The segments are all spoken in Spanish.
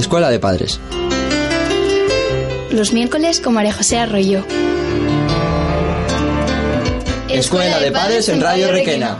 Escuela de Padres. Los miércoles con María José Arroyo. Escuela de Padres en Radio Requena.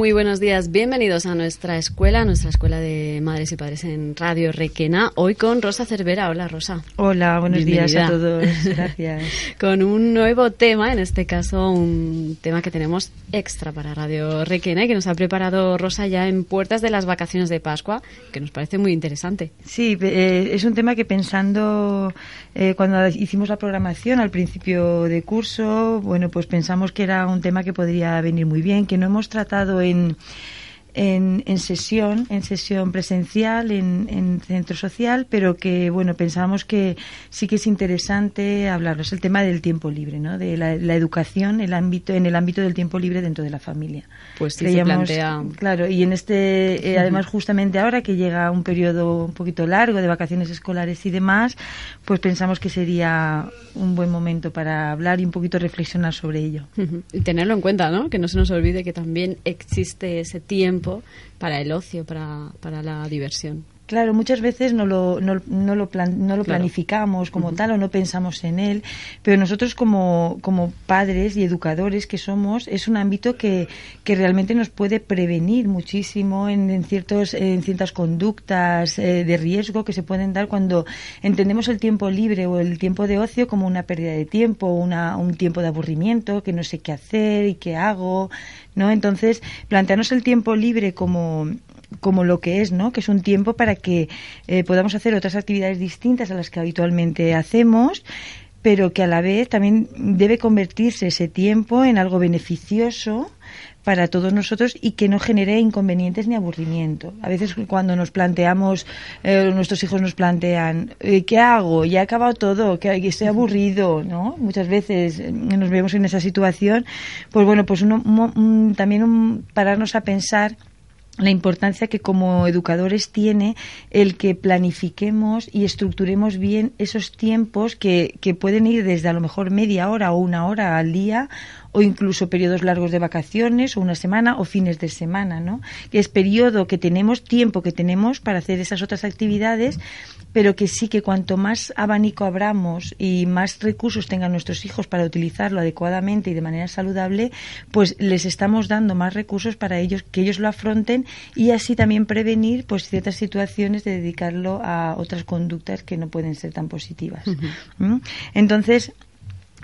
Muy buenos días, bienvenidos a nuestra escuela, nuestra escuela de madres y padres en Radio Requena. Hoy con Rosa Cervera. Hola, Rosa. Hola, buenos días a todos. Gracias. con un nuevo tema, en este caso un tema que tenemos extra para Radio Requena y que nos ha preparado Rosa ya en puertas de las vacaciones de Pascua, que nos parece muy interesante. Sí, eh, es un tema que pensando eh, cuando hicimos la programación al principio de curso, bueno, pues pensamos que era un tema que podría venir muy bien, que no hemos tratado en In. En, en, sesión, en sesión presencial, en, centro social, pero que bueno pensamos que sí que es interesante hablarnos el tema del tiempo libre, ¿no? De la, educación, el ámbito, en el ámbito del tiempo libre dentro de la familia. Pues sí se plantea. Claro, y en este, eh, además justamente ahora que llega un periodo un poquito largo de vacaciones escolares y demás, pues pensamos que sería un buen momento para hablar y un poquito reflexionar sobre ello. Y tenerlo en cuenta, ¿no? Que no se nos olvide que también existe ese tiempo para el ocio, para, para la diversión. Claro, muchas veces no lo, no, no lo, no lo planificamos como tal o no pensamos en él, pero nosotros como, como padres y educadores que somos, es un ámbito que, que realmente nos puede prevenir muchísimo en, en ciertos, en ciertas conductas eh, de riesgo que se pueden dar cuando entendemos el tiempo libre o el tiempo de ocio como una pérdida de tiempo, una, un tiempo de aburrimiento, que no sé qué hacer y qué hago, ¿no? Entonces, plantearnos el tiempo libre como como lo que es, ¿no? Que es un tiempo para que eh, podamos hacer otras actividades distintas a las que habitualmente hacemos, pero que a la vez también debe convertirse ese tiempo en algo beneficioso para todos nosotros y que no genere inconvenientes ni aburrimiento. A veces cuando nos planteamos, eh, nuestros hijos nos plantean, eh, ¿qué hago? Ya he acabado todo, que estoy aburrido, ¿no? Muchas veces nos vemos en esa situación. Pues bueno, pues uno, también un, pararnos a pensar la importancia que como educadores tiene el que planifiquemos y estructuremos bien esos tiempos que, que pueden ir desde a lo mejor media hora o una hora al día o incluso periodos largos de vacaciones o una semana o fines de semana, ¿no? Que es periodo que tenemos, tiempo que tenemos para hacer esas otras actividades, pero que sí que cuanto más abanico abramos y más recursos tengan nuestros hijos para utilizarlo adecuadamente y de manera saludable, pues les estamos dando más recursos para ellos que ellos lo afronten y así también prevenir pues ciertas situaciones de dedicarlo a otras conductas que no pueden ser tan positivas. ¿Mm? Entonces,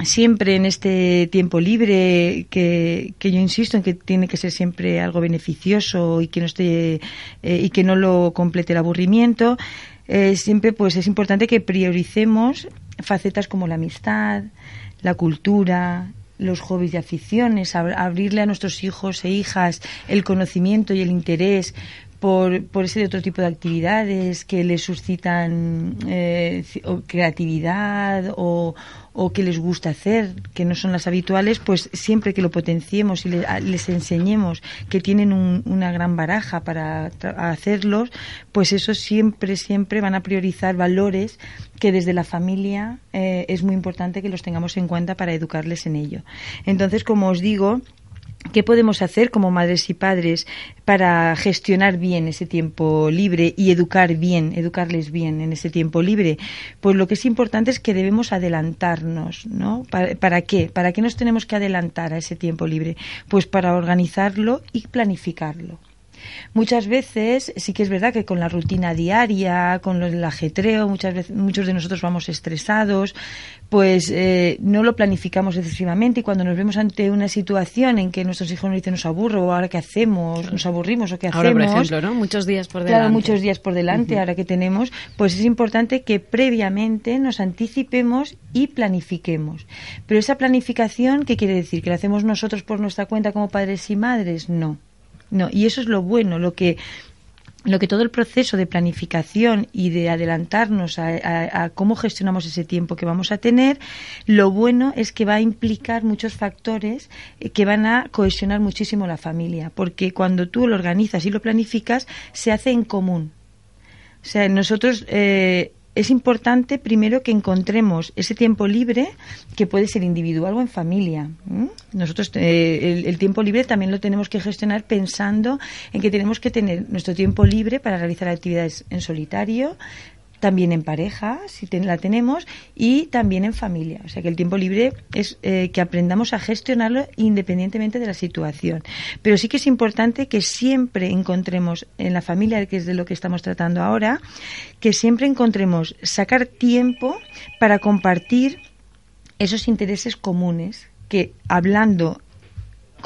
siempre en este tiempo libre que, que, yo insisto en que tiene que ser siempre algo beneficioso y que no esté eh, y que no lo complete el aburrimiento eh, siempre pues es importante que prioricemos facetas como la amistad la cultura los hobbies y aficiones abrirle a nuestros hijos e hijas el conocimiento y el interés por, por ese otro tipo de actividades que les suscitan eh, creatividad o, o que les gusta hacer, que no son las habituales, pues siempre que lo potenciemos y les, enseñemos que tienen una gran baraja para hacerlos, pues eso siempre, siempre van a priorizar valores que desde la familia eh, es muy importante que los tengamos en cuenta para educarles en ello. Entonces, como os digo, ¿Qué podemos hacer como madres y padres para gestionar bien ese tiempo libre y educar bien, educarles bien en ese tiempo libre? Pues lo que es importante es que debemos adelantarnos, ¿no? ¿Para, qué? ¿Para qué nos tenemos que adelantar a ese tiempo libre? Pues para organizarlo y planificarlo. Muchas veces sí que es verdad que con la rutina diaria, con el ajetreo, muchas veces muchos de nosotros vamos estresados, pues eh, no lo planificamos excesivamente y cuando nos vemos ante una situación en que nuestros hijos nos dicen nos aburro o ahora qué hacemos, nos aburrimos o qué hacemos. Ahora, por ejemplo, ¿no? Muchos días por delante. Claro, muchos días por delante, ahora que tenemos, pues es importante que previamente nos anticipemos y planifiquemos. Pero esa planificación, ¿qué quiere decir? ¿Que la hacemos nosotros por nuestra cuenta como padres y madres? No. No, y eso es lo bueno, lo que lo que todo el proceso de planificación y de adelantarnos a, cómo gestionamos ese tiempo que vamos a tener, lo bueno es que va a implicar muchos factores eh, que van a cohesionar muchísimo la familia, porque cuando tú lo organizas y lo planificas, se hace en común. O sea, nosotros eh, es importante primero que encontremos ese tiempo libre que puede ser individual o en familia. Nosotros eh, el, tiempo libre también lo tenemos que gestionar pensando en que tenemos que tener nuestro tiempo libre para realizar actividades en solitario, también en pareja, si la tenemos, y también en familia. O sea que el tiempo libre es eh, que aprendamos a gestionarlo independientemente de la situación. Pero sí que es importante que siempre encontremos en la familia, que es de lo que estamos tratando ahora, que siempre encontremos sacar tiempo para compartir esos intereses comunes que hablando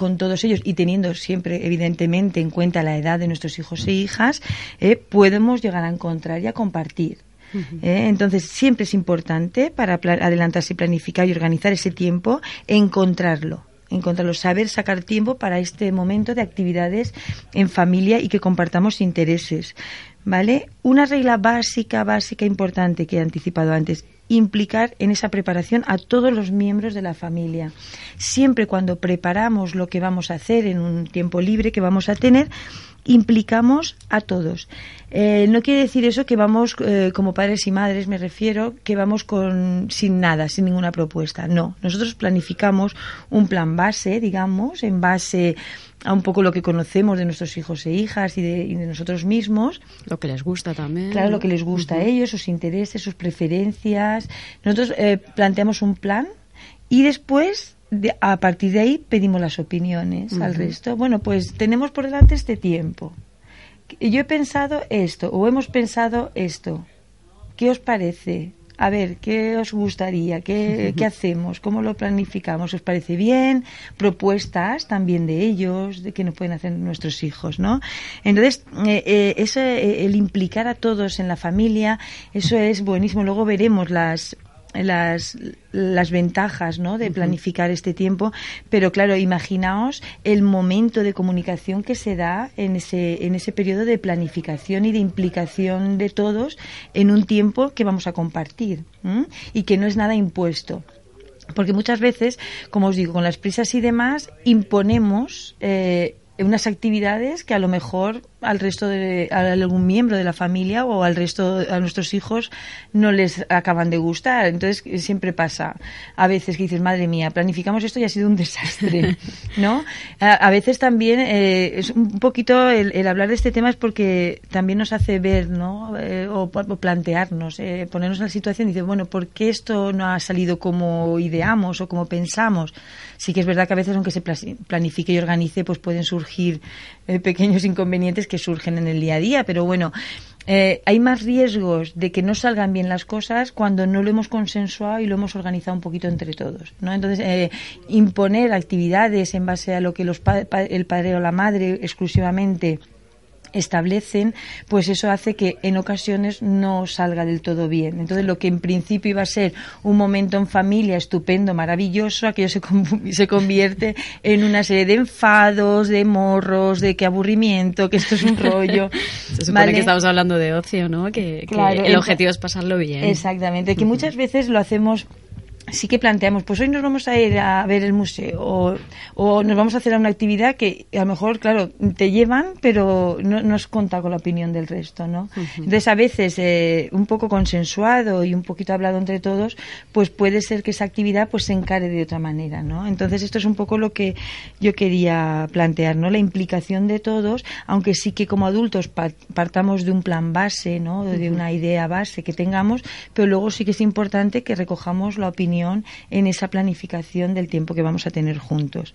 con todos ellos y teniendo siempre, evidentemente, en cuenta la edad de nuestros hijos e hijas, eh, podemos llegar a encontrar y a compartir. Eh, entonces, siempre es importante para adelantarse, planificar y organizar ese tiempo, encontrarlo encontrarlo, saber sacar tiempo para este momento de actividades en familia y que compartamos intereses. ¿Vale? Una regla básica, básica, importante que he anticipado antes, implicar en esa preparación a todos los miembros de la familia. Siempre cuando preparamos lo que vamos a hacer en un tiempo libre que vamos a tener, implicamos a todos. Eh, no quiere decir eso que vamos eh, como padres y madres, me refiero, que vamos con sin nada, sin ninguna propuesta. No, nosotros planificamos un plan base, digamos, en base a un poco lo que conocemos de nuestros hijos e hijas y de, nosotros mismos. Lo que les gusta también. Claro, lo que les gusta a ellos, sus intereses, sus preferencias. Nosotros eh, planteamos un plan y después a partir de ahí pedimos las opiniones al resto. Bueno, pues tenemos por delante este tiempo. Yo he pensado esto o hemos pensado esto. ¿Qué os parece? A ver, ¿qué os gustaría? ¿Qué, ¿Qué, hacemos? ¿Cómo lo planificamos? ¿Os parece bien? Propuestas también de ellos, de qué nos pueden hacer nuestros hijos, ¿no? Entonces, eh, eh, eso, eh, el implicar a todos en la familia, eso es buenísimo. Luego veremos las las, las ventajas ¿no? de planificar este tiempo, pero claro, imaginaos el momento de comunicación que se da en ese, en ese periodo de planificación y de implicación de todos en un tiempo que vamos a compartir y que no es nada impuesto. Porque muchas veces, como os digo, con las prisas y demás, imponemos eh, unas actividades que a lo mejor al resto de a algún miembro de la familia o al resto a nuestros hijos no les acaban de gustar. Entonces siempre pasa. A veces que dices madre mía planificamos esto y ha sido un desastre no a, veces también eh, es un poquito el, hablar de este tema es porque también nos hace ver no eh, o, plantearnos eh, ponernos en la situación y decir bueno por qué esto no ha salido como ideamos o como pensamos sí que es verdad que a veces aunque se planifique y organice pues pueden surgir pequeños inconvenientes que surgen en el día a día, pero bueno, eh, hay más riesgos de que no salgan bien las cosas cuando no lo hemos consensuado y lo hemos organizado un poquito entre todos. ¿no? Entonces, eh, imponer actividades en base a lo que los el padre o la madre exclusivamente establecen, pues eso hace que en ocasiones no salga del todo bien. Entonces, lo que en principio iba a ser un momento en familia estupendo, maravilloso, aquello se, se convierte en una serie de enfados, de morros, de qué aburrimiento, que esto es un rollo. se supone que estamos hablando de ocio, ¿no? Que, el objetivo es pasarlo bien. Exactamente, que muchas veces lo hacemos sí que planteamos, pues hoy nos vamos a ir a ver el museo o, nos vamos a hacer una actividad que a lo mejor, claro, te llevan, pero no, nos cuenta con la opinión del resto, ¿no? Entonces, a veces, eh, un poco consensuado y un poquito hablado entre todos, pues puede ser que esa actividad pues se encare de otra manera, ¿no? Entonces, esto es un poco lo que yo quería plantear, ¿no? La implicación de todos, aunque sí que como adultos partamos de un plan base, ¿no? De una idea base que tengamos, pero luego sí que es importante que recojamos la opinión en esa planificación del tiempo que vamos a tener juntos.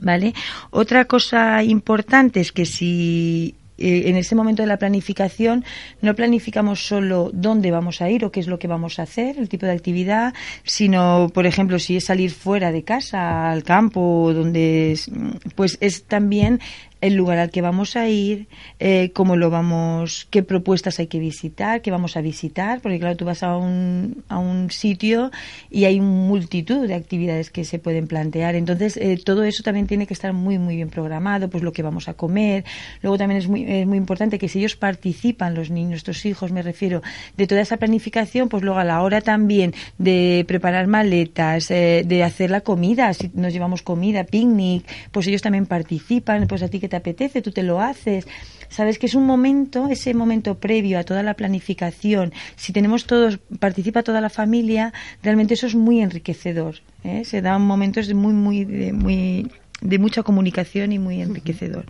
¿Vale? Otra cosa importante es que si eh, en ese momento de la planificación no planificamos solo dónde vamos a ir o qué es lo que vamos a hacer, el tipo de actividad, sino, por ejemplo, si es salir fuera de casa, al campo, donde es, pues es también el lugar al que vamos a ir, eh, cómo lo vamos, qué propuestas hay que visitar, qué vamos a visitar, porque claro, tú vas a un, a un sitio y hay multitud de actividades que se pueden plantear. Entonces, eh, todo eso también tiene que estar muy, muy bien programado, pues lo que vamos a comer. Luego también es muy, es muy importante que si ellos participan, los niños, nuestros hijos, me refiero, de toda esa planificación, pues luego a la hora también de preparar maletas, eh, de hacer la comida, si nos llevamos comida, picnic, pues ellos también participan, pues a ti que te apetece, tú te lo haces. Sabes que es un momento, ese momento previo a toda la planificación. Si tenemos todos, participa toda la familia, realmente eso es muy enriquecedor. ¿eh? Se dan momentos muy, muy, de, muy, de mucha comunicación y muy enriquecedor.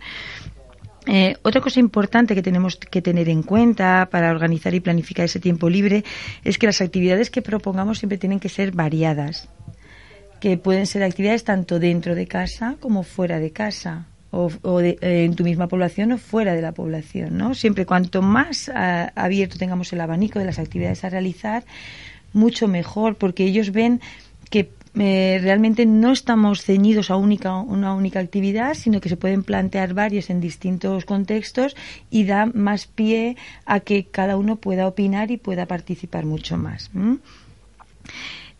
Eh, otra cosa importante que tenemos que tener en cuenta para organizar y planificar ese tiempo libre es que las actividades que propongamos siempre tienen que ser variadas, que pueden ser actividades tanto dentro de casa como fuera de casa o, eh, en tu misma población o fuera de la población, ¿no? Siempre cuanto más ah, abierto tengamos el abanico de las actividades a realizar, mucho mejor, porque ellos ven que eh, realmente no estamos ceñidos a única, una única actividad, sino que se pueden plantear varias en distintos contextos y da más pie a que cada uno pueda opinar y pueda participar mucho más.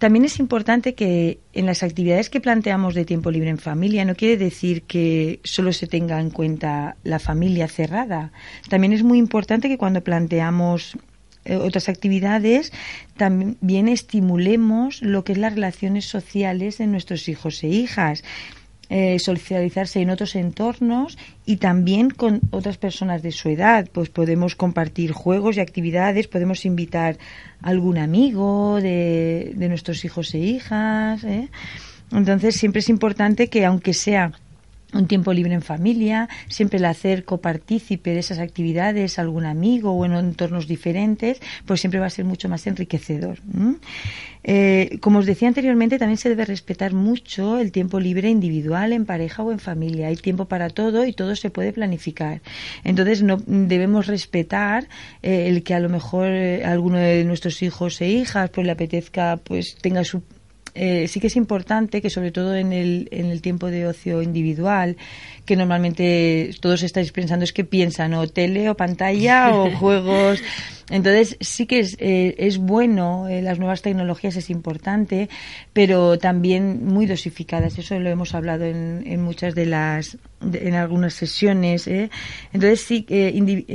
También es importante que en las actividades que planteamos de tiempo libre en familia no quiere decir que solo se tenga en cuenta la familia cerrada. También es muy importante que cuando planteamos eh, otras actividades también estimulemos lo que es las relaciones sociales de nuestros hijos e hijas eh, socializarse en otros entornos y también con otras personas de su edad. Pues podemos compartir juegos y actividades, podemos invitar a algún amigo de, de nuestros hijos e hijas. ¿eh? Entonces siempre es importante que aunque sea un tiempo libre en familia, siempre el hacer copartícipe de esas actividades a algún amigo o en entornos diferentes, pues siempre va a ser mucho más enriquecedor. Eh, como os decía anteriormente, también se debe respetar mucho el tiempo libre individual, en pareja o en familia. Hay tiempo para todo y todo se puede planificar. Entonces, no debemos respetar eh, el que a lo mejor eh, alguno de nuestros hijos e hijas pues le apetezca pues tenga su eh, sí que es importante que sobre todo en el, en el tiempo de ocio individual, que normalmente todos estáis pensando es que piensan o tele o pantalla o juegos. Entonces sí que es, eh, es bueno, eh, las nuevas tecnologías es importante, pero también muy dosificadas. Eso lo hemos hablado en, en muchas de las, en algunas sesiones. Entonces sí,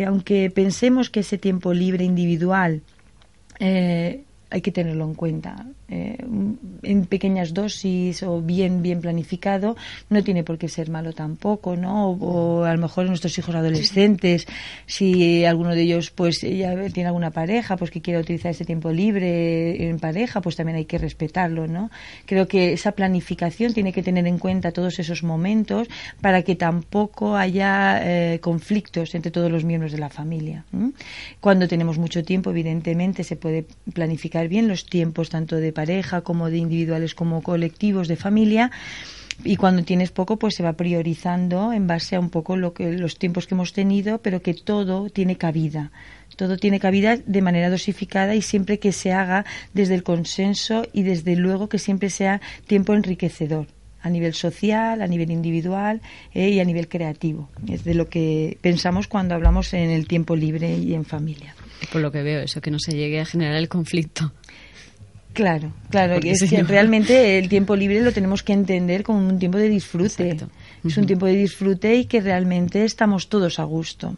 aunque pensemos que ese tiempo libre individual eh, hay que tenerlo en cuenta. Eh, en pequeñas dosis o bien bien planificado no tiene por qué ser malo tampoco, ¿no? O, a lo mejor nuestros hijos adolescentes, si alguno de ellos pues ya tiene alguna pareja, pues que quiera utilizar ese tiempo libre en pareja, pues también hay que respetarlo, ¿no? Creo que esa planificación tiene que tener en cuenta todos esos momentos para que tampoco haya eh, conflictos entre todos los miembros de la familia. Cuando tenemos mucho tiempo, evidentemente se puede planificar bien los tiempos tanto de pareja como de individuales como colectivos de familia y cuando tienes poco pues se va priorizando en base a un poco lo que los tiempos que hemos tenido pero que todo tiene cabida todo tiene cabida de manera dosificada y siempre que se haga desde el consenso y desde luego que siempre sea tiempo enriquecedor a nivel social, a nivel individual eh, y a nivel creativo. Es de lo que pensamos cuando hablamos en el tiempo libre y en familia. Por lo que veo, eso, que no se llegue a generar el conflicto. Claro, claro, y es que realmente el tiempo libre lo tenemos que entender como un tiempo de disfrute. Es un tiempo de disfrute y que realmente estamos todos a gusto.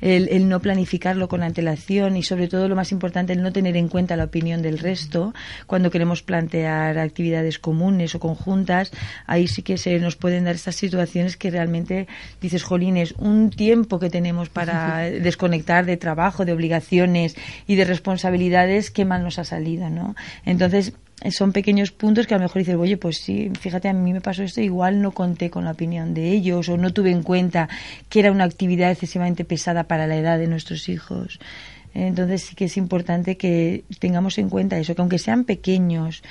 El, no planificarlo con antelación y sobre todo lo más importante, el no tener en cuenta la opinión del resto cuando queremos plantear actividades comunes o conjuntas, ahí sí que se nos pueden dar estas situaciones que realmente dices, jolines, un tiempo que tenemos para desconectar de trabajo, de obligaciones y de responsabilidades, qué mal nos ha salido, ¿no? Entonces, son pequeños puntos que a lo mejor dices, oye, pues sí, fíjate, a mí me pasó esto, igual no conté con la opinión de ellos o no tuve en cuenta que era una actividad excesivamente pesada para la edad de nuestros hijos. Entonces sí que es importante que tengamos en cuenta eso, que aunque sean pequeños,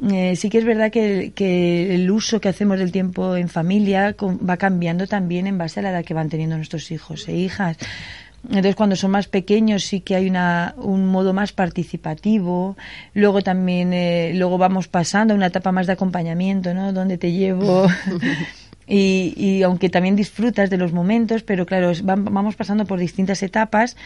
Eh, sí que es verdad que, que, el uso que hacemos del tiempo en familia va cambiando también en base a la edad que van teniendo nuestros hijos e hijas. Entonces, cuando son más pequeños sí que hay una, un modo más participativo. Luego también, eh, luego vamos pasando a una etapa más de acompañamiento, ¿no? Donde te llevo. y, y aunque también disfrutas de los momentos, pero claro, vamos pasando por distintas etapas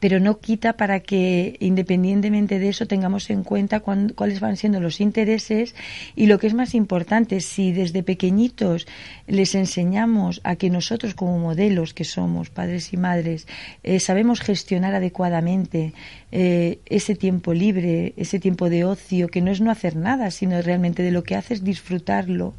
pero no quita para que, independientemente de eso, tengamos en cuenta cuáles van siendo los intereses y lo que es más importante, si desde pequeñitos les enseñamos a que nosotros como modelos que somos, padres y madres, eh, sabemos gestionar adecuadamente eh, ese tiempo libre, ese tiempo de ocio, que no es no hacer nada, sino realmente de lo que haces disfrutarlo,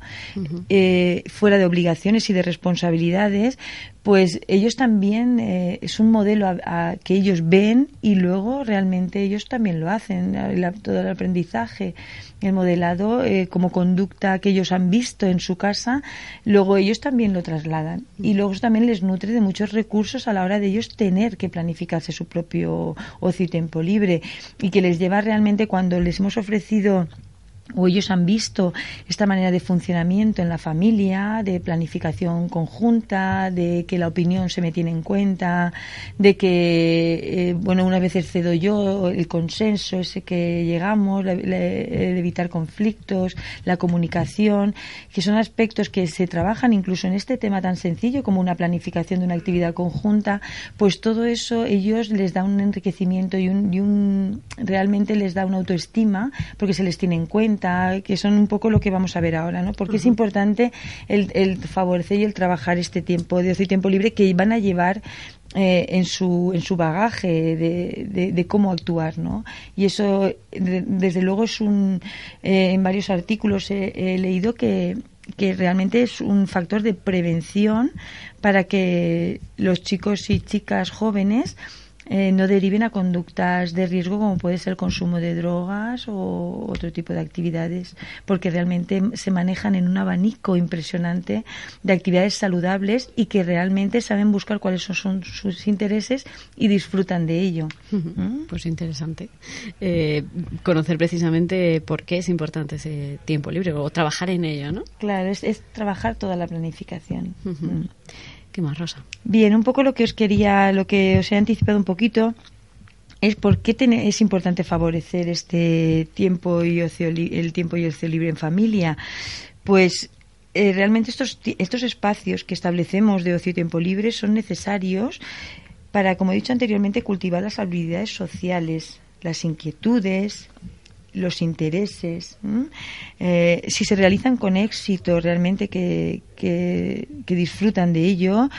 eh, fuera de obligaciones y de responsabilidades, pues ellos también eh, es un modelo a, que ellos ven y luego realmente ellos también lo hacen, todo el aprendizaje el modelado eh, como conducta que ellos han visto en su casa, luego ellos también lo trasladan. Y luego también les nutre de muchos recursos a la hora de ellos tener que planificarse su propio ocio y tiempo libre y que les lleva realmente cuando les hemos ofrecido o ellos han visto esta manera de funcionamiento en la familia, de planificación conjunta, de que la opinión se me tiene en cuenta, de que, eh, bueno, una vez cedo yo, el consenso ese que llegamos, el evitar conflictos, la comunicación, que son aspectos que se trabajan incluso en este tema tan sencillo como una planificación de una actividad conjunta, pues todo eso ellos les da un enriquecimiento y un, y un realmente les da una autoestima porque se les tiene en cuenta que son un poco lo que vamos a ver ahora, ¿no? Porque es importante el, favorecer y el trabajar este tiempo de ocio y tiempo libre que van a llevar eh, en su en su bagaje de, cómo actuar no y eso desde luego es un eh, en varios artículos he, leído que que realmente es un factor de prevención para que los chicos y chicas jóvenes eh, no deriven a conductas de riesgo como puede ser el consumo de drogas o otro tipo de actividades, porque realmente se manejan en un abanico impresionante de actividades saludables y que realmente saben buscar cuáles son, sus intereses y disfrutan de ello. ¿Mm? Pues interesante. Eh, conocer precisamente por qué es importante ese tiempo libre o trabajar en ello, ¿no? Claro, es, trabajar toda la planificación. ¿Qué más, Rosa? Bien, un poco lo que os quería, lo que os he anticipado un poquito es por qué es importante favorecer este tiempo y ocio, el tiempo y ocio libre en familia. Pues eh, realmente estos, estos espacios que establecemos de ocio y tiempo libre son necesarios para, como he dicho anteriormente, cultivar las habilidades sociales, las inquietudes, los intereses, eh, si se realizan con éxito realmente que, que, disfrutan de ello,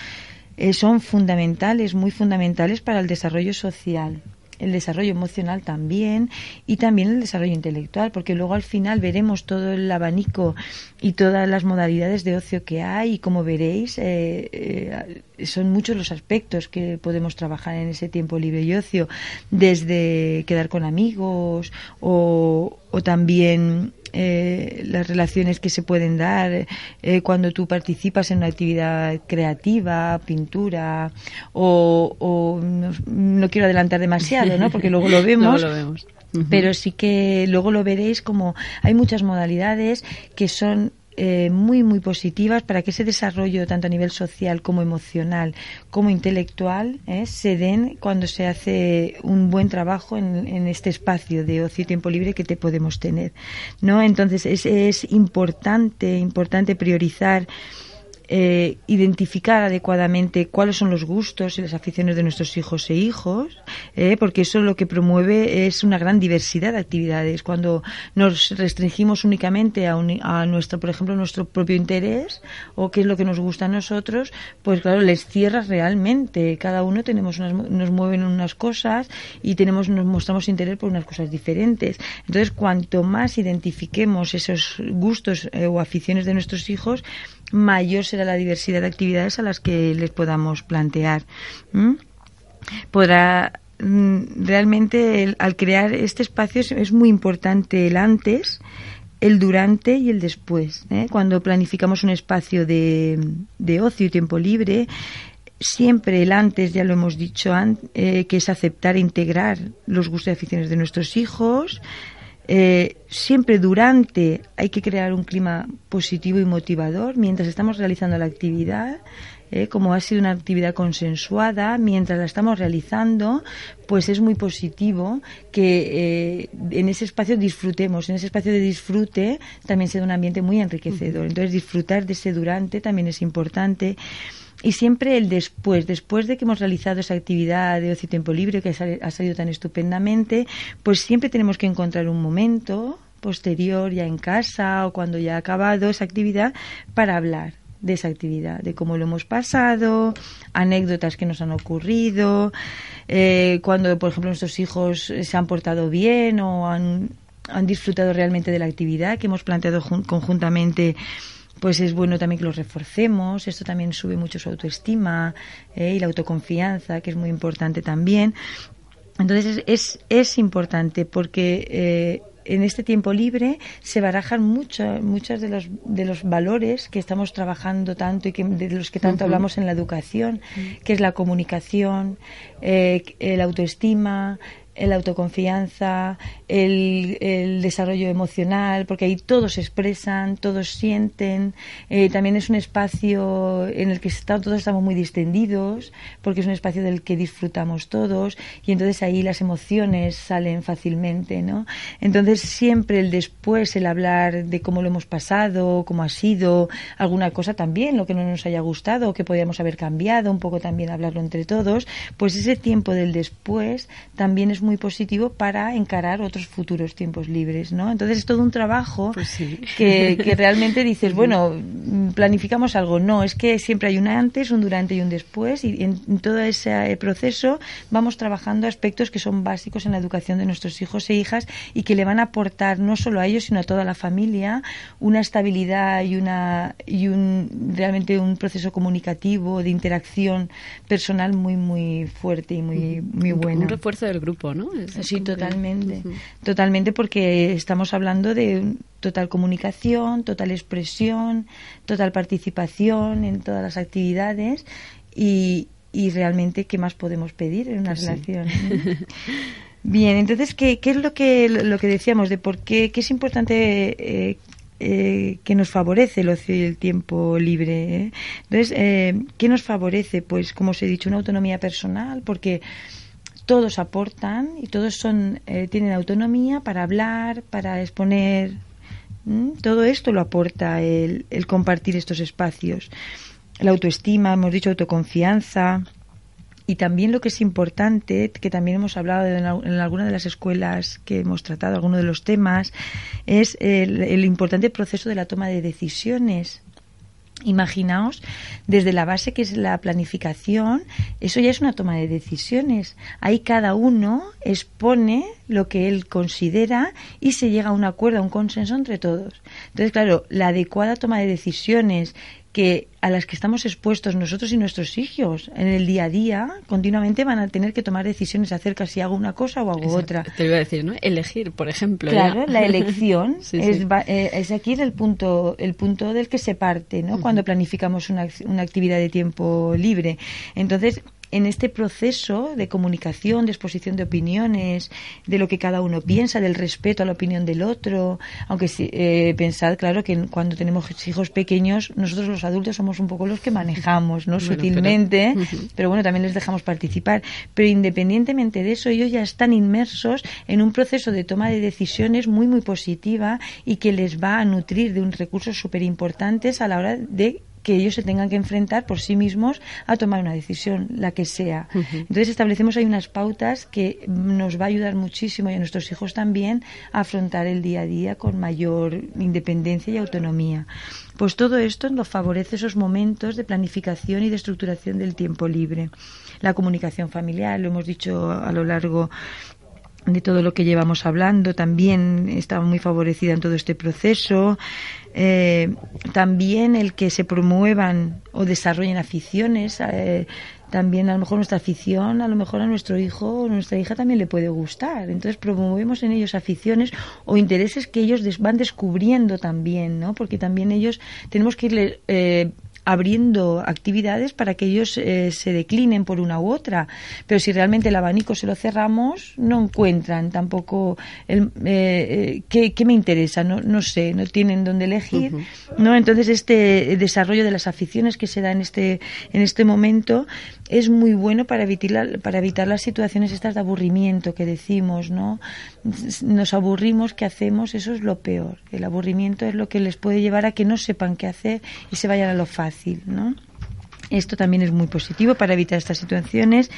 eh, son fundamentales, muy fundamentales para el desarrollo social el desarrollo emocional también y también el desarrollo intelectual, porque luego al final veremos todo el abanico y todas las modalidades de ocio que hay y como veréis eh, eh, son muchos los aspectos que podemos trabajar en ese tiempo libre y ocio, desde quedar con amigos o, o también eh, las relaciones que se pueden dar eh, cuando tú participas en una actividad creativa, pintura, o, no, quiero adelantar demasiado, ¿no? Porque luego lo vemos. lo vemos. Pero sí que luego lo veréis como hay muchas modalidades que son eh, muy, muy positivas para que ese desarrollo, tanto a nivel social como emocional, como intelectual, eh, se den cuando se hace un buen trabajo en, en, este espacio de ocio y tiempo libre que te podemos tener. ¿no? Entonces, es, es importante, importante priorizar eh, identificar adecuadamente cuáles son los gustos y las aficiones de nuestros hijos e hijos, eh, porque eso lo que promueve es una gran diversidad de actividades. Cuando nos restringimos únicamente a, a nuestro, por ejemplo, nuestro propio interés o qué es lo que nos gusta a nosotros, pues claro, les cierras realmente. Cada uno tenemos unas, nos mueven unas cosas y tenemos, nos mostramos interés por unas cosas diferentes. Entonces, cuanto más identifiquemos esos gustos eh, o aficiones de nuestros hijos, mayor será la diversidad de actividades a las que les podamos plantear. Podrá mm, realmente al crear este espacio es, muy importante el antes, el durante y el después. ¿eh? Cuando planificamos un espacio de, de, ocio y tiempo libre, siempre el antes, ya lo hemos dicho, eh, que es aceptar e integrar los gustos y aficiones de nuestros hijos, Eh, siempre durante hay que crear un clima positivo y motivador mientras estamos realizando la actividad. Eh, como ha sido una actividad consensuada, mientras la estamos realizando, pues es muy positivo que eh, en ese espacio disfrutemos, en ese espacio de disfrute también sea un ambiente muy enriquecedor. Entonces disfrutar de ese durante también es importante y siempre el después, después de que hemos realizado esa actividad de ocio y tiempo libre que ha salido tan estupendamente, pues siempre tenemos que encontrar un momento posterior ya en casa o cuando ya ha acabado esa actividad para hablar de esa actividad, de cómo lo hemos pasado, anécdotas que nos han ocurrido, eh, cuando, por ejemplo, nuestros hijos se han portado bien o han, han disfrutado realmente de la actividad que hemos planteado conjuntamente pues es bueno también que los reforcemos. Esto también sube mucho su autoestima eh, y la autoconfianza, que es muy importante también. Entonces es, es, importante porque eh, en este tiempo libre se barajan muchos muchos de los, de los valores que estamos trabajando tanto y que, de los que tanto hablamos en la educación, que es la comunicación, eh, el autoestima, la autoconfianza, el, desarrollo emocional, porque ahí todos expresan, todos sienten. Eh, también es un espacio en el que todos estamos muy distendidos, porque es un espacio del que disfrutamos todos, y entonces ahí las emociones salen fácilmente, ¿no? Entonces siempre el después, el hablar de cómo lo hemos pasado, cómo ha sido, alguna cosa también, lo que no nos haya gustado, que podíamos haber cambiado, un poco también hablarlo entre todos, pues ese tiempo del después también es muy positivo para encarar otros futuros tiempos libres, ¿no? Entonces es todo un trabajo pues que, realmente dices, bueno, planificamos algo. No, es que siempre hay un antes, un durante y un después y en, todo ese proceso vamos trabajando aspectos que son básicos en la educación de nuestros hijos e hijas y que le van a aportar no solo a ellos, sino a toda la familia una estabilidad y una y un realmente un proceso comunicativo de interacción personal muy muy fuerte y muy muy bueno. Un refuerzo del grupo, ¿no? Sí, totalmente. Totalmente porque estamos hablando de total comunicación, total expresión, total participación en todas las actividades y, y realmente qué más podemos pedir en una relación. Bien, entonces, ¿qué, ¿qué, es lo que, lo que decíamos de por qué, qué es importante eh, eh, que nos favorece el ocio y el tiempo libre? Eh? Entonces, eh, ¿qué nos favorece? Pues, como os he dicho, una autonomía personal, porque todos aportan y todos son eh, tienen autonomía para hablar, para exponer. Todo esto lo aporta el, el compartir estos espacios. La autoestima, hemos dicho autoconfianza, y también lo que es importante, que también hemos hablado en, alguna de las escuelas que hemos tratado, algunos de los temas, es el, el, importante proceso de la toma de decisiones. Imaginaos, desde la base que es la planificación, eso ya es una toma de decisiones. Ahí cada uno expone lo que él considera y se llega a un acuerdo, a un consenso entre todos. Entonces, claro, la adecuada toma de decisiones que a las que estamos expuestos nosotros y nuestros hijos en el día a día continuamente van a tener que tomar decisiones acerca si hago una cosa o hago otra. Te iba a decir, ¿no? Elegir, por ejemplo. Claro, la elección es, eh, es, aquí el punto el punto del que se parte, ¿no? Cuando planificamos una, una actividad de tiempo libre. Entonces, en este proceso de comunicación, de exposición de opiniones, de lo que cada uno piensa, del respeto a la opinión del otro, aunque eh, pensad, claro, que cuando tenemos hijos pequeños, nosotros los adultos somos un poco los que manejamos, ¿no? Sutilmente, pero, bueno, también les dejamos participar. Pero independientemente de eso, ellos ya están inmersos en un proceso de toma de decisiones muy, muy positiva y que les va a nutrir de un recursos súper importantes a la hora de que ellos se tengan que enfrentar por sí mismos a tomar una decisión, la que sea. Entonces establecemos ahí unas pautas que nos va a ayudar muchísimo y a nuestros hijos también a afrontar el día a día con mayor independencia y autonomía. Pues todo esto nos favorece esos momentos de planificación y de estructuración del tiempo libre. La comunicación familiar, lo hemos dicho a lo largo de todo lo que llevamos hablando, también está muy favorecida en todo este proceso. Eh, también el que se promuevan o desarrollen aficiones. Eh, también a lo mejor nuestra afición, a lo mejor a nuestro hijo o nuestra hija también le puede gustar. Entonces promovemos en ellos aficiones o intereses que ellos van descubriendo también, ¿no? Porque también ellos tenemos que irle eh, abriendo actividades para que ellos eh, se declinen por una u otra. Pero si realmente el abanico se lo cerramos, no encuentran tampoco el, eh, eh, qué, me interesa, no, no sé, no tienen dónde elegir. ¿no? Entonces, este desarrollo de las aficiones que se da en este, en este momento es muy bueno para evitar, para evitar las situaciones estas de aburrimiento que decimos, ¿no? Nos aburrimos, ¿qué hacemos? Eso es lo peor. El aburrimiento es lo que les puede llevar a que no sepan qué hacer y se vayan a lo fácil, ¿no? Esto también es muy positivo para evitar estas situaciones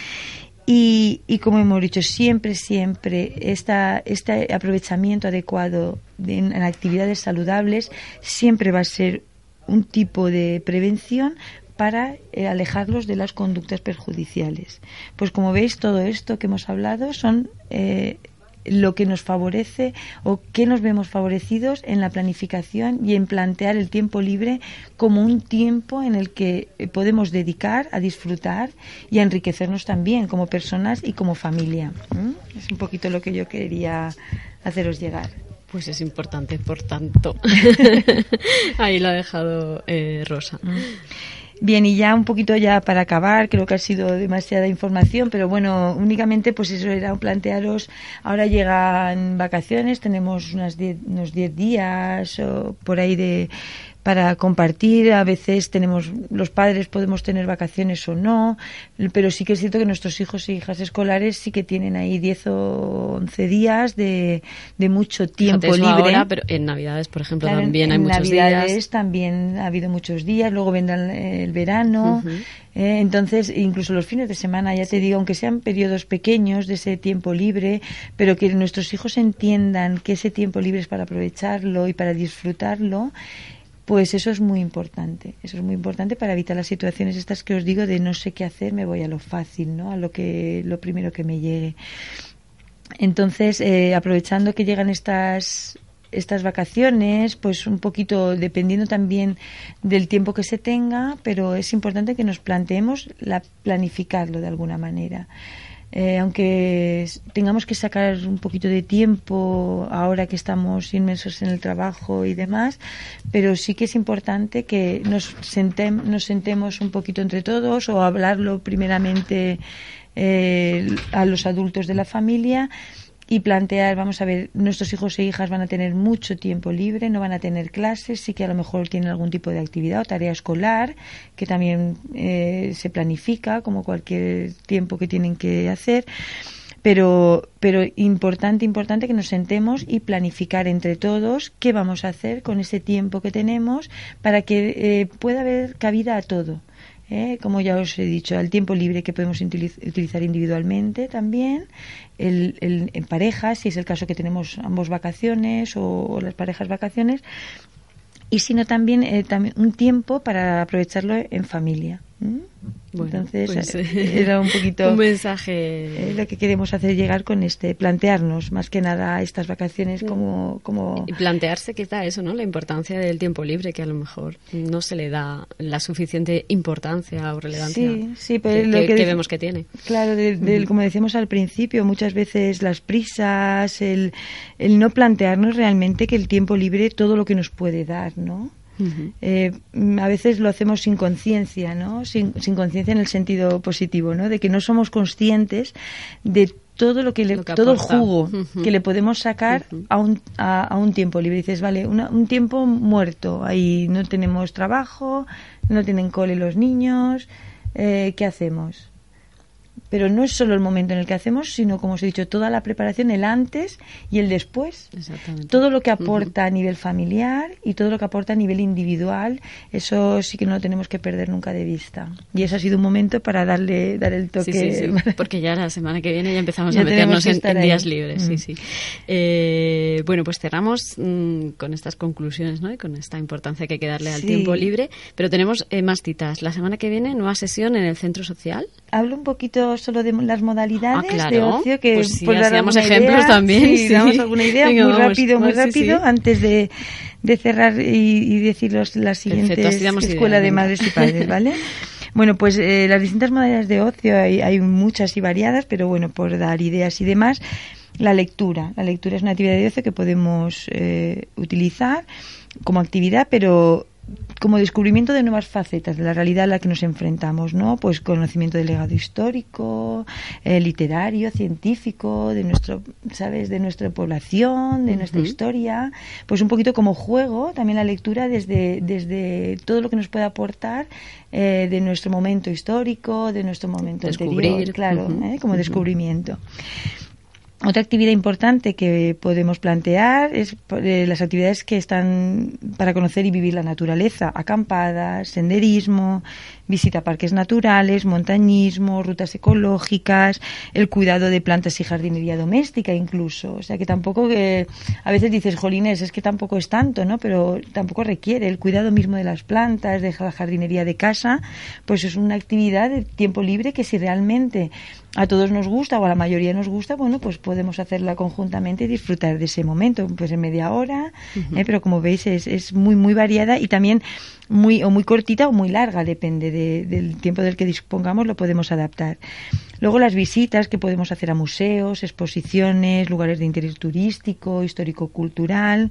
y, y, como hemos dicho, siempre, siempre esta, este aprovechamiento adecuado en, actividades saludables siempre va a ser un tipo de prevención para eh, alejarlos de las conductas perjudiciales. Pues como veis, todo esto que hemos hablado son eh, lo que nos favorece o que nos vemos favorecidos en la planificación y en plantear el tiempo libre como un tiempo en el que eh, podemos dedicar a disfrutar y a enriquecernos también como personas y como familia. Es un poquito lo que yo quería haceros llegar. Pues es importante, por tanto. Ahí lo ha dejado Rosa. Bien, y ya un poquito ya para acabar, creo que ha sido demasiada información, pero bueno, únicamente pues eso era plantearos, ahora llegan vacaciones, tenemos unas unos 10 días o por ahí de para compartir. A veces tenemos, los padres podemos tener vacaciones o no, pero sí que es cierto que nuestros hijos e hijas escolares sí que tienen ahí 10 o 11 días de, de mucho tiempo libre. pero en Navidades, por ejemplo, también hay muchos días. En Navidades también ha habido muchos días, luego vendrá el verano. Eh, entonces, incluso los fines de semana, ya te digo, aunque sean periodos pequeños de ese tiempo libre, pero que nuestros hijos entiendan que ese tiempo libre es para aprovecharlo y para disfrutarlo pues eso es muy importante. Eso es muy importante para evitar las situaciones estas que os digo de no sé qué hacer, me voy a lo fácil, ¿no? A lo que lo primero que me llegue. Entonces, eh, aprovechando que llegan estas estas vacaciones, pues un poquito dependiendo también del tiempo que se tenga, pero es importante que nos planteemos la planificarlo de alguna manera. Eh, aunque tengamos que sacar un poquito de tiempo ahora que estamos inmersos en el trabajo y demás, pero sí que es importante que nos, nos sentemos un poquito entre todos o hablarlo primeramente eh, a los adultos de la familia y plantear, vamos a ver, nuestros hijos e hijas van a tener mucho tiempo libre, no van a tener clases, sí que a lo mejor tienen algún tipo de actividad o tarea escolar que también eh, se planifica como cualquier tiempo que tienen que hacer. Pero, pero importante, importante que nos sentemos y planificar entre todos qué vamos a hacer con ese tiempo que tenemos para que eh, pueda haber cabida a todo. ¿Eh? como ya os he dicho, al tiempo libre que podemos utilizar individualmente también, el, en parejas, si es el caso que tenemos ambos vacaciones o, las parejas vacaciones, y sino también, eh, también un tiempo para aprovecharlo en familia. Entonces, pues, eh, era un poquito un mensaje eh, lo que queremos hacer llegar con este, plantearnos más que nada estas vacaciones como, como... Y plantearse quizá eso, ¿no? La importancia del tiempo libre, que a lo mejor no se le da la suficiente importancia o relevancia sí, pero lo que, vemos que tiene. Claro, como decíamos al principio, muchas veces las prisas, el, el no plantearnos realmente que el tiempo libre todo lo que nos puede dar, ¿no? Eh, a veces lo hacemos sin conciencia, ¿no? Sin, conciencia en el sentido positivo, ¿no? De que no somos conscientes de todo lo que, le, todo el jugo que le podemos sacar a, un, a, un tiempo libre. Dices, vale, un tiempo muerto, ahí no tenemos trabajo, no tienen cole los niños, eh, ¿qué hacemos? Pero no es solo el momento en el que hacemos, sino, como os he dicho, toda la preparación, el antes y el después. Todo lo que aporta a nivel familiar y todo lo que aporta a nivel individual, eso sí que no lo tenemos que perder nunca de vista. Y eso ha sido un momento para darle dar el toque. Sí, sí, sí. porque ya la semana que viene ya empezamos a meternos en, días libres. Sí, sí. Eh, bueno, pues cerramos mm, con estas conclusiones ¿no? y con esta importancia que hay que darle al tiempo libre, pero tenemos eh, más citas. La semana que viene, nueva sesión en el Centro Social. Hablo un poquito solo de las modalidades ah, de ocio que pues sí, damos ejemplos también. Sí, damos alguna idea muy rápido, muy rápido antes de, de cerrar y, y decir las siguientes escuela de madres y padres, ¿vale? Bueno, pues eh, las distintas modalidades de ocio hay, hay muchas y variadas, pero bueno, por dar ideas y demás, la lectura. La lectura es una actividad de ocio que podemos eh, utilizar como actividad, pero como descubrimiento de nuevas facetas de la realidad a la que nos enfrentamos, ¿no? Pues conocimiento del legado histórico, eh, literario, científico, de nuestro, ¿sabes? De nuestra población, de nuestra historia, pues un poquito como juego, también la lectura desde, desde todo lo que nos puede aportar eh, de nuestro momento histórico, de nuestro momento anterior, claro, ¿eh? como descubrimiento. Otra actividad importante que podemos plantear es eh, las actividades que están para conocer y vivir la naturaleza, acampadas, senderismo, visita a parques naturales, montañismo, rutas ecológicas, el cuidado de plantas y jardinería doméstica incluso. O sea que tampoco que a veces dices, jolines, es que tampoco es tanto, ¿no? Pero tampoco requiere el cuidado mismo de las plantas, de la jardinería de casa, pues es una actividad de tiempo libre que si realmente a todos nos gusta o a la mayoría nos gusta, bueno, pues podemos hacerla conjuntamente y disfrutar de ese momento, pues en media hora, ¿eh? pero como veis es, es muy, muy variada y también muy, o muy cortita o muy larga, depende del tiempo del que dispongamos, lo podemos adaptar. Luego las visitas que podemos hacer a museos, exposiciones, lugares de interés turístico, histórico-cultural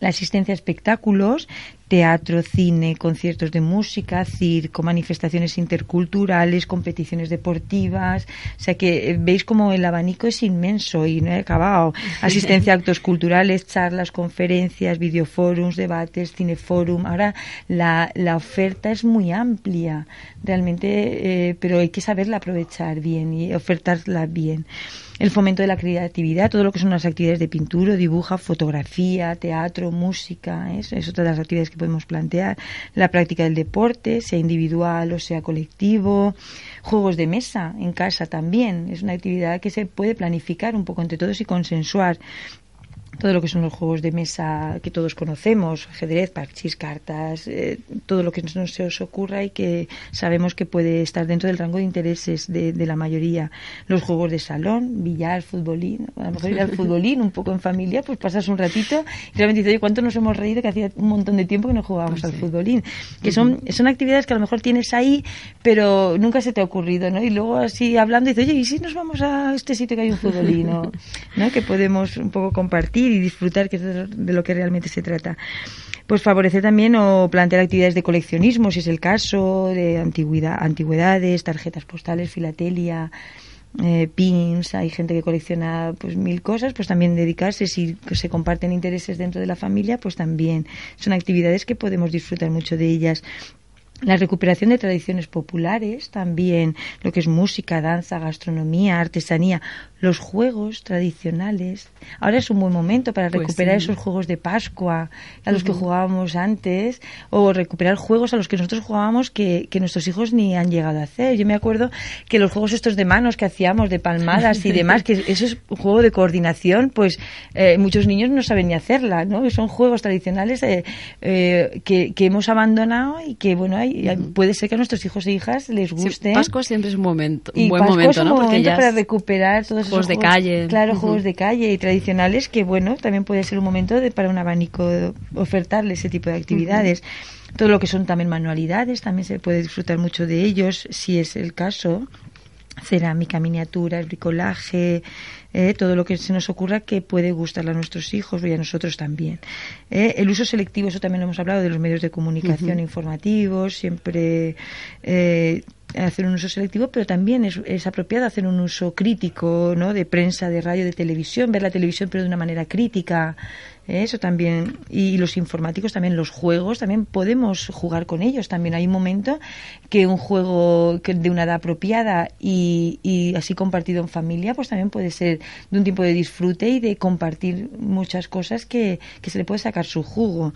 la asistencia a espectáculos, teatro, cine, conciertos de música, circo, manifestaciones interculturales, competiciones deportivas. O sea que eh, veis como el abanico es inmenso y no he acabado. Asistencia a actos culturales, charlas, conferencias, videoforums, debates, cineforum. Ahora la, la oferta es muy amplia, realmente, eh, pero hay que saberla aprovechar bien y ofertarla bien el fomento de la creatividad, todo lo que son las actividades de pintura, dibuja, fotografía, teatro, música, eso es otra de las actividades que podemos plantear, la práctica del deporte, sea individual o sea colectivo, juegos de mesa en casa también, es una actividad que se puede planificar un poco entre todos y consensuar todo lo que son los juegos de mesa que todos conocemos, ajedrez, parchís, cartas, eh, todo lo que no se os ocurra y que sabemos que puede estar dentro del rango de intereses de, la mayoría. Los juegos de salón, billar, futbolín, a lo mejor ir al futbolín un poco en familia, pues pasas un ratito y realmente dices, oye, ¿cuánto nos hemos reído que hacía un montón de tiempo que no jugábamos al futbolín? Que son, son actividades que a lo mejor tienes ahí, pero nunca se te ha ocurrido, ¿no? Y luego así hablando dices, oye, ¿y si nos vamos a este sitio que hay un futbolín? ¿no? Que podemos un poco compartir y disfrutar, que es de lo que realmente se trata. Pues favorecer también o plantear actividades de coleccionismo, si es el caso, de antigüedad, antigüedades, tarjetas postales, filatelia, eh, pins, hay gente que colecciona pues mil cosas, pues también dedicarse, si se comparten intereses dentro de la familia, pues también. Son actividades que podemos disfrutar mucho de ellas. La recuperación de tradiciones populares, también lo que es música, danza, gastronomía, artesanía, los juegos tradicionales. Ahora es un buen momento para pues recuperar esos juegos de Pascua a los que jugábamos antes o recuperar juegos a los que nosotros jugábamos que, nuestros hijos ni han llegado a hacer. Yo me acuerdo que los juegos estos de manos que hacíamos, de palmadas y demás, que eso es un juego de coordinación, pues eh, muchos niños no saben ni hacerla, ¿no? Son juegos tradicionales eh, eh, que, que hemos abandonado y que, bueno, hay puede ser que a nuestros hijos e hijas les guste. Pascua siempre es un momento, un buen momento, ¿no? Porque ya para recuperar todos juegos de calle. Claro, juegos de calle y tradicionales que, bueno, también puede ser un momento de, para un abanico ofertarle ese tipo de actividades. Todo lo que son también manualidades, también se puede disfrutar mucho de ellos, si es el caso cerámica, miniaturas, bricolaje, eh, todo lo que se nos ocurra que puede gustarle a nuestros hijos y a nosotros también. Eh, el uso selectivo, eso también lo hemos hablado, de los medios de comunicación informativos, siempre eh, hacer un uso selectivo, pero también es, es, apropiado hacer un uso crítico, ¿no? De prensa, de radio, de televisión, ver la televisión pero de una manera crítica, eso también. Y los informáticos también, los juegos, también podemos jugar con ellos. También hay un momento que un juego de una edad apropiada y, y así compartido en familia, pues también puede ser de un tiempo de disfrute y de compartir muchas cosas que, que se le puede sacar su jugo.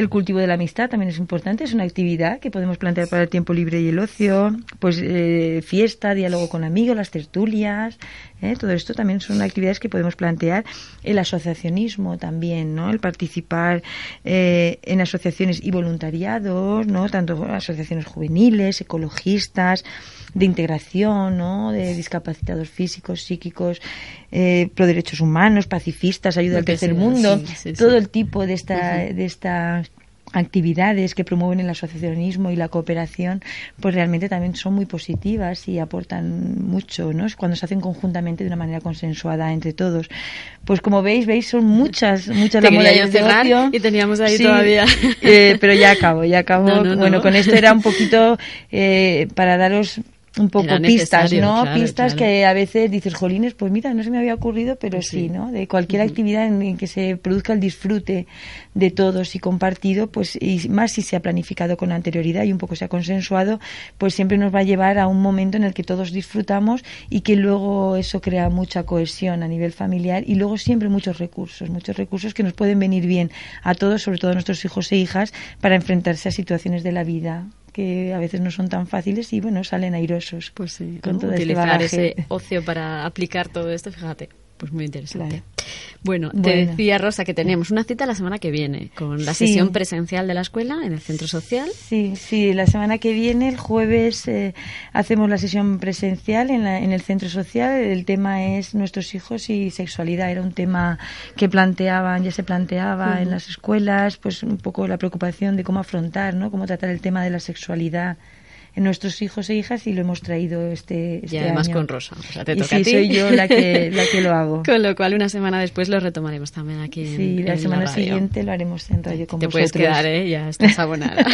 El cultivo de la amistad también es importante, es una actividad que podemos plantear para el tiempo libre y el ocio, pues eh, fiesta, diálogo con amigos, las tertulias, ¿eh? todo esto también son actividades que podemos plantear. El asociacionismo también, ¿no? El participar eh, en asociaciones y voluntariados, ¿no? Tanto asociaciones juveniles, ecologistas, de integración, ¿no? De discapacitados físicos, psíquicos, pro derechos humanos, pacifistas, ayuda al tercer mundo, todo el tipo de esta, de esta actividades que promueven el asociacionismo y la cooperación, pues realmente también son muy positivas y aportan mucho, ¿no? Es cuando se hacen conjuntamente de una manera consensuada entre todos. Pues como veis, veis, son muchas, muchas las modalidades de Y teníamos ahí todavía. Eh, pero ya acabo, ya acabo. bueno, con esto era un poquito eh, para daros un poco pistas, ¿no? pistas que a veces dices, jolines, pues mira, no se me había ocurrido, pero pues sí. ¿no? De cualquier actividad en, que se produzca el disfrute de todos y compartido, pues y más si se ha planificado con anterioridad y un poco se ha consensuado, pues siempre nos va a llevar a un momento en el que todos disfrutamos y que luego eso crea mucha cohesión a nivel familiar y luego siempre muchos recursos, muchos recursos que nos pueden venir bien a todos, sobre todo a nuestros hijos e hijas, para enfrentarse a situaciones de la vida que a veces no son tan fáciles y bueno, salen airosos. Pues sí, con todo este utilizar ese ocio para aplicar todo esto, fíjate. Pues muy interesante. Bueno, te decía Rosa que teníamos una cita la semana que viene con la sesión presencial de la escuela en el centro social. Sí, sí, la semana que viene, el jueves, eh, hacemos la sesión presencial en, en, el centro social. El tema es nuestros hijos y sexualidad. Era un tema que planteaban, ya se planteaba en las escuelas, pues un poco la preocupación de cómo afrontar, ¿no? Cómo tratar el tema de la sexualidad en nuestros hijos e hijas y lo hemos traído este, este y además año. con Rosa o sea, te toca sí, soy yo la que, la que lo hago con lo cual una semana después lo retomaremos también aquí sí en, la semana siguiente lo haremos en radio con te vosotros. puedes quedar ¿eh? ya estás abonada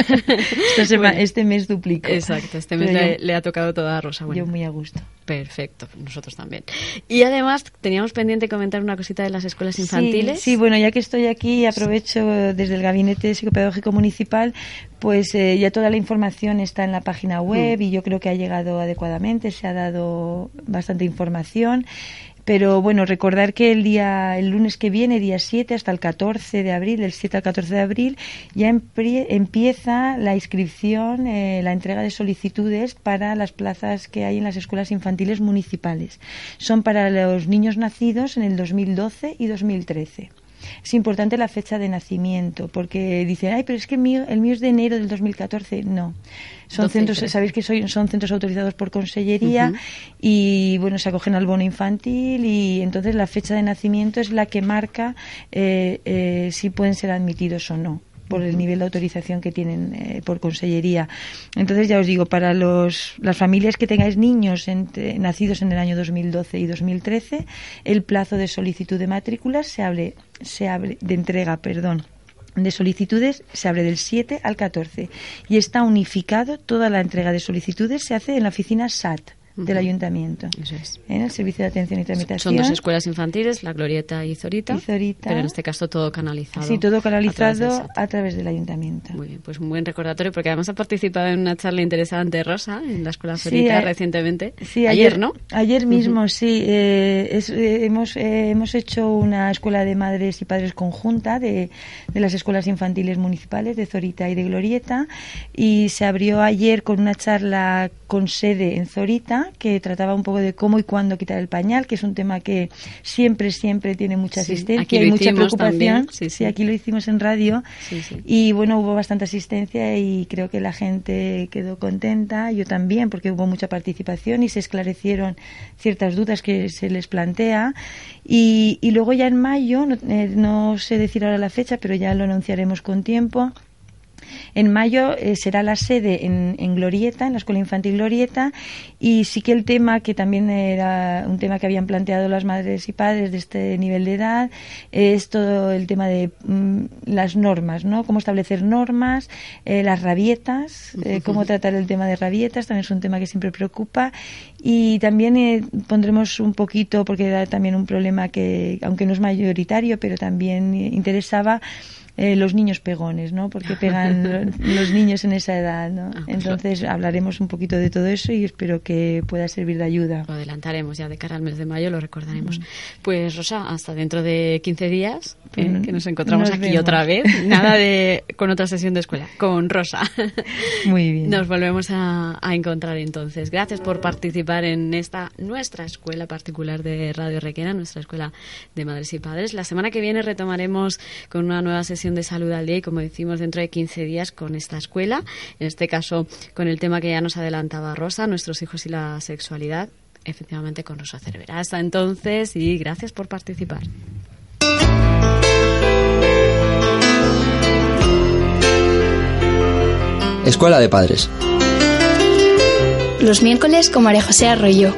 este mes duplico exacto este mes le, ha tocado toda a Rosa bueno, yo muy a gusto Perfecto, nosotros también. Y además teníamos pendiente comentar una cosita de las escuelas infantiles. Sí, bueno, ya que estoy aquí, aprovecho desde el Gabinete Psicopedagógico Municipal, pues eh, ya toda la información está en la página web mm. y yo creo que ha llegado adecuadamente, se ha dado bastante información. Pero bueno, recordar que el día, el lunes que viene, día 7 hasta el 14 de abril, del 7 al 14 de abril, ya empieza la inscripción, eh, la entrega de solicitudes para las plazas que hay en las escuelas infantiles municipales. Son para los niños nacidos en el 2012 y 2013 es importante la fecha de nacimiento, porque dicen, ay, pero es que el mío, el mío es de enero del 2014. No. Son centros, sabéis que soy, son centros autorizados por consellería y, bueno, se acogen al bono infantil y entonces la fecha de nacimiento es la que marca eh, eh, si pueden ser admitidos o no por el nivel de autorización que tienen eh, por consellería. Entonces, ya os digo, para los, las familias que tengáis niños nacidos en el año 2012 y 2013, el plazo de solicitud de matrículas se abre, se abre de entrega, perdón, de solicitudes se abre del 7 al 14 y está unificado, toda la entrega de solicitudes se hace en la oficina SAT del ayuntamiento. En el servicio de atención y tramitación. Son dos escuelas infantiles, La Glorieta y Zorita. Pero en este caso todo canalizado. Sí, todo canalizado a través, del ayuntamiento. Muy bien, pues un buen recordatorio porque además ha participado en una charla interesante Rosa en la escuela Zorita recientemente. Sí, ayer, ¿no? Ayer mismo, sí. Eh, eh, hemos, eh, hemos hecho una escuela de madres y padres conjunta de, de las escuelas infantiles municipales de Zorita y de Glorieta y se abrió ayer con una charla con sede en Zorita que trataba un poco de cómo y cuándo quitar el pañal, que es un tema que siempre, siempre tiene mucha asistencia y mucha preocupación. Sí, aquí lo hicimos en radio y bueno, hubo bastante asistencia y creo que la gente quedó contenta, yo también, porque hubo mucha participación y se esclarecieron ciertas dudas que se les plantea. Y, y luego ya en mayo, no, eh, no sé decir ahora la fecha, pero ya lo anunciaremos con tiempo en mayo eh, será la sede en, Glorieta, en la Escuela Infantil Glorieta, y sí que el tema, que también era un tema que habían planteado las madres y padres de este nivel de edad, es todo el tema de mm, las normas, ¿no? Cómo establecer normas, eh, las rabietas, eh, cómo tratar el tema de rabietas, también es un tema que siempre preocupa, y también pondremos un poquito, porque era también un problema que, aunque no es mayoritario, pero también interesaba, eh, los niños pegones, ¿no? Porque pegan los niños en esa edad, ¿no? Ah, pues Entonces hablaremos un poquito de todo eso y espero que pueda servir de ayuda. Lo adelantaremos ya de cara al mes de mayo, lo recordaremos. Pues Rosa, hasta dentro de 15 días que nos encontramos aquí otra vez. Nada de con otra sesión de escuela, con Rosa. Muy bien. Nos volvemos a, a encontrar entonces. Gracias por participar en esta nuestra escuela particular de Radio Requena, nuestra escuela de madres y padres. La semana que viene retomaremos con una nueva sesión de salud al día y como decimos dentro de 15 días con esta escuela, en este caso con el tema que ya nos adelantaba Rosa, nuestros hijos y la sexualidad, efectivamente con Rosa Cervera. Hasta entonces y gracias por participar. Escuela de Padres. Los miércoles con María José Arroyo.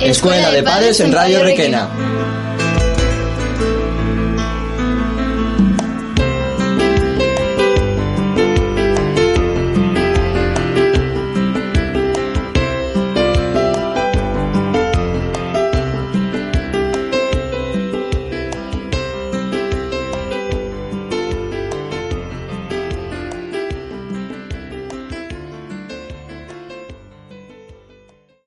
Escuela de Padres en Radio Requena.